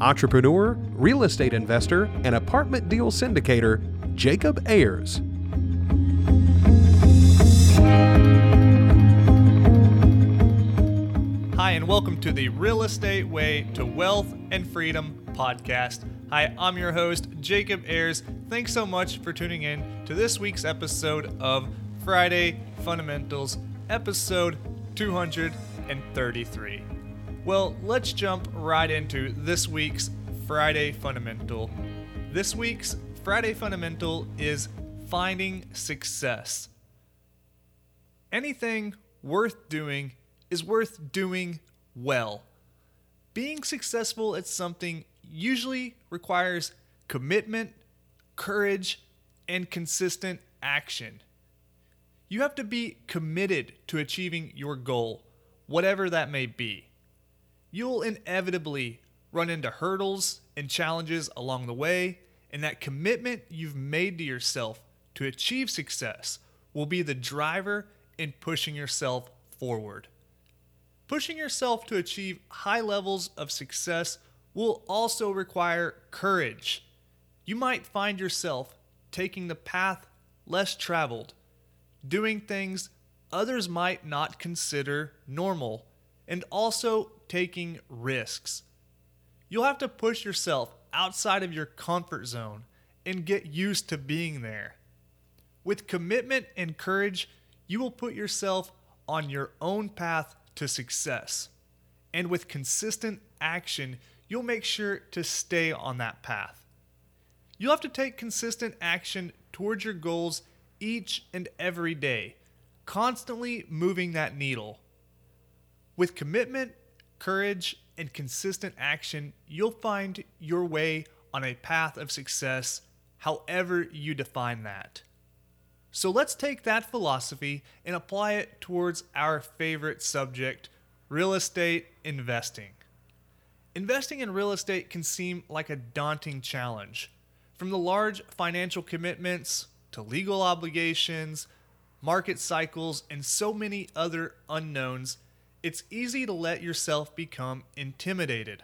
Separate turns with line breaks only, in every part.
entrepreneur, real estate investor, and apartment deal syndicator, Jacob Ayers.
Hi, and welcome to the Real Estate Way to Wealth and Freedom podcast. Hi, I'm your host, Jacob Ayers. Thanks so much for tuning in to this week's episode of Friday Fundamentals, episode 233. Well, let's jump right into this week's Friday Fundamental. This week's Friday Fundamental is finding success. Anything worth doing is worth doing well. Being successful at something usually requires commitment, courage, and consistent action. You have to be committed to achieving your goal, whatever that may be you'll inevitably run into hurdles and challenges along the way, and that commitment you've made to yourself to achieve success will be the driver in pushing yourself forward. Pushing yourself to achieve high levels of success will also require courage. You might find yourself taking the path less traveled, doing things others might not consider normal, and also taking risks. You'll have to push yourself outside of your comfort zone and get used to being there. With commitment and courage, you will put yourself on your own path to success. And with consistent action, you'll make sure to stay on that path. You'll have to take consistent action towards your goals each and every day, constantly moving that needle. With commitment courage, and consistent action, you'll find your way on a path of success, however you define that. So let's take that philosophy and apply it towards our favorite subject real estate investing. Investing in real estate can seem like a daunting challenge. From the large financial commitments to legal obligations, market cycles, and so many other unknowns it's easy to let yourself become intimidated.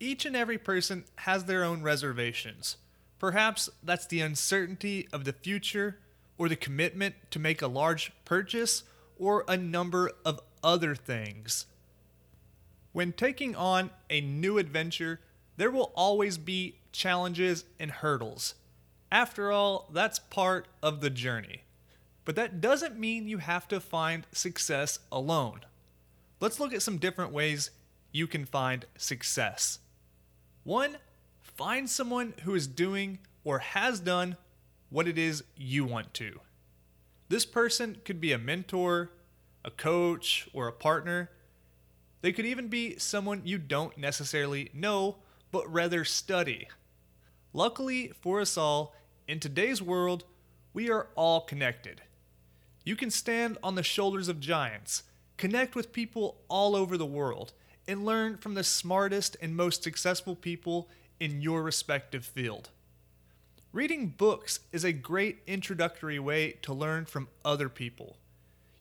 Each and every person has their own reservations. Perhaps that's the uncertainty of the future, or the commitment to make a large purchase, or a number of other things. When taking on a new adventure, there will always be challenges and hurdles. After all, that's part of the journey. But that doesn't mean you have to find success alone. Let's look at some different ways you can find success. One, find someone who is doing or has done what it is you want to. This person could be a mentor, a coach, or a partner. They could even be someone you don't necessarily know, but rather study. Luckily for us all, in today's world, we are all connected. You can stand on the shoulders of giants, connect with people all over the world, and learn from the smartest and most successful people in your respective field. Reading books is a great introductory way to learn from other people.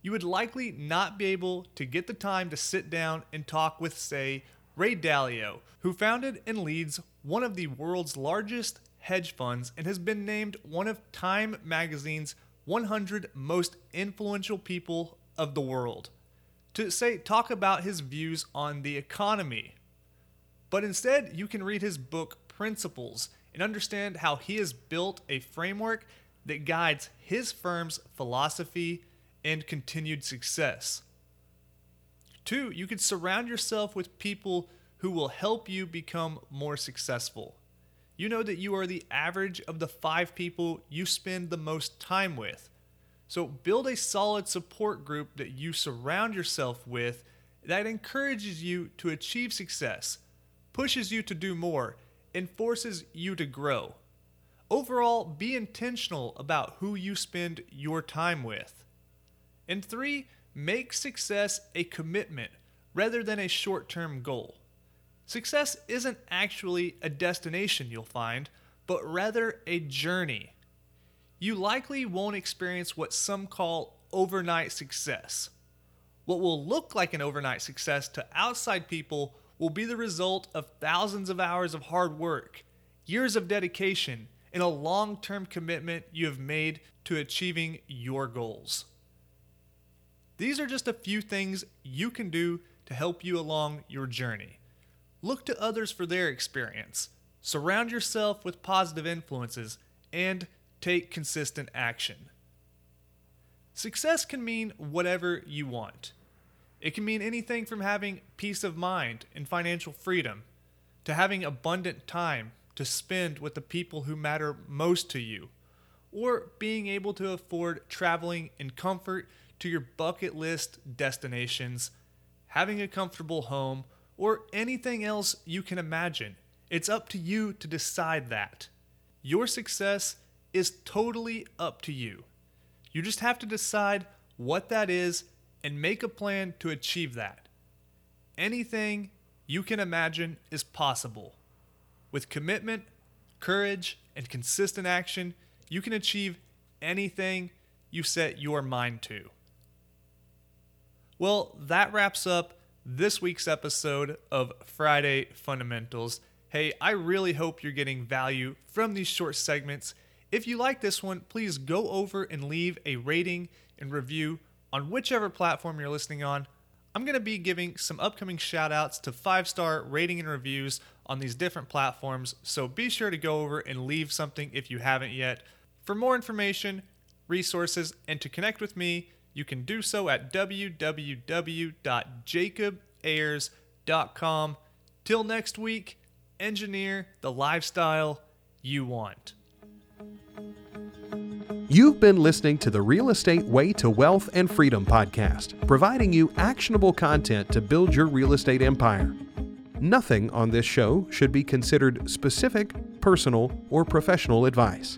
You would likely not be able to get the time to sit down and talk with, say, Ray Dalio, who founded and leads one of the world's largest hedge funds and has been named one of Time magazine's 100 most influential people of the world to say talk about his views on the economy. But instead, you can read his book Principles and understand how he has built a framework that guides his firm's philosophy and continued success. Two, you can surround yourself with people who will help you become more successful you know that you are the average of the five people you spend the most time with. So build a solid support group that you surround yourself with that encourages you to achieve success, pushes you to do more, and forces you to grow. Overall, be intentional about who you spend your time with. And three, make success a commitment rather than a short term goal. Success isn't actually a destination you'll find, but rather a journey. You likely won't experience what some call overnight success. What will look like an overnight success to outside people will be the result of thousands of hours of hard work, years of dedication, and a long term commitment you have made to achieving your goals. These are just a few things you can do to help you along your journey. Look to others for their experience, surround yourself with positive influences, and take consistent action. Success can mean whatever you want. It can mean anything from having peace of mind and financial freedom to having abundant time to spend with the people who matter most to you, or being able to afford traveling in comfort to your bucket list destinations, having a comfortable home, or anything else you can imagine. It's up to you to decide that. Your success is totally up to you. You just have to decide what that is and make a plan to achieve that. Anything you can imagine is possible. With commitment, courage, and consistent action, you can achieve anything you set your mind to. Well, that wraps up this week's episode of Friday Fundamentals. Hey, I really hope you're getting value from these short segments. If you like this one, please go over and leave a rating and review on whichever platform you're listening on. I'm going to be giving some upcoming shout outs to five star rating and reviews on these different platforms, so be sure to go over and leave something if you haven't yet. For more information, resources, and to connect with me, you can do so at www.jacobayers.com. Till next week, engineer the lifestyle you want.
You've been listening to the Real Estate Way to Wealth and Freedom podcast, providing you actionable content to build your real estate empire. Nothing on this show should be considered specific, personal, or professional advice.